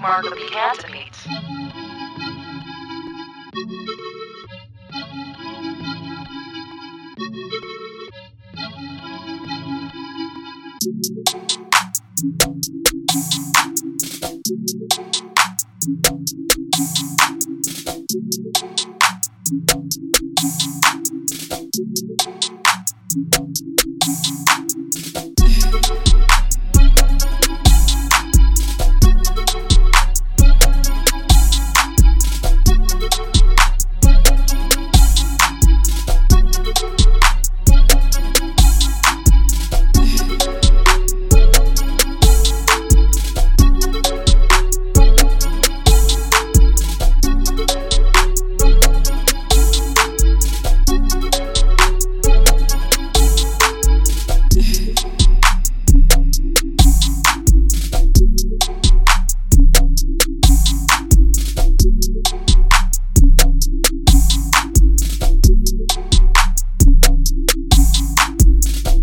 Markham Cantonese.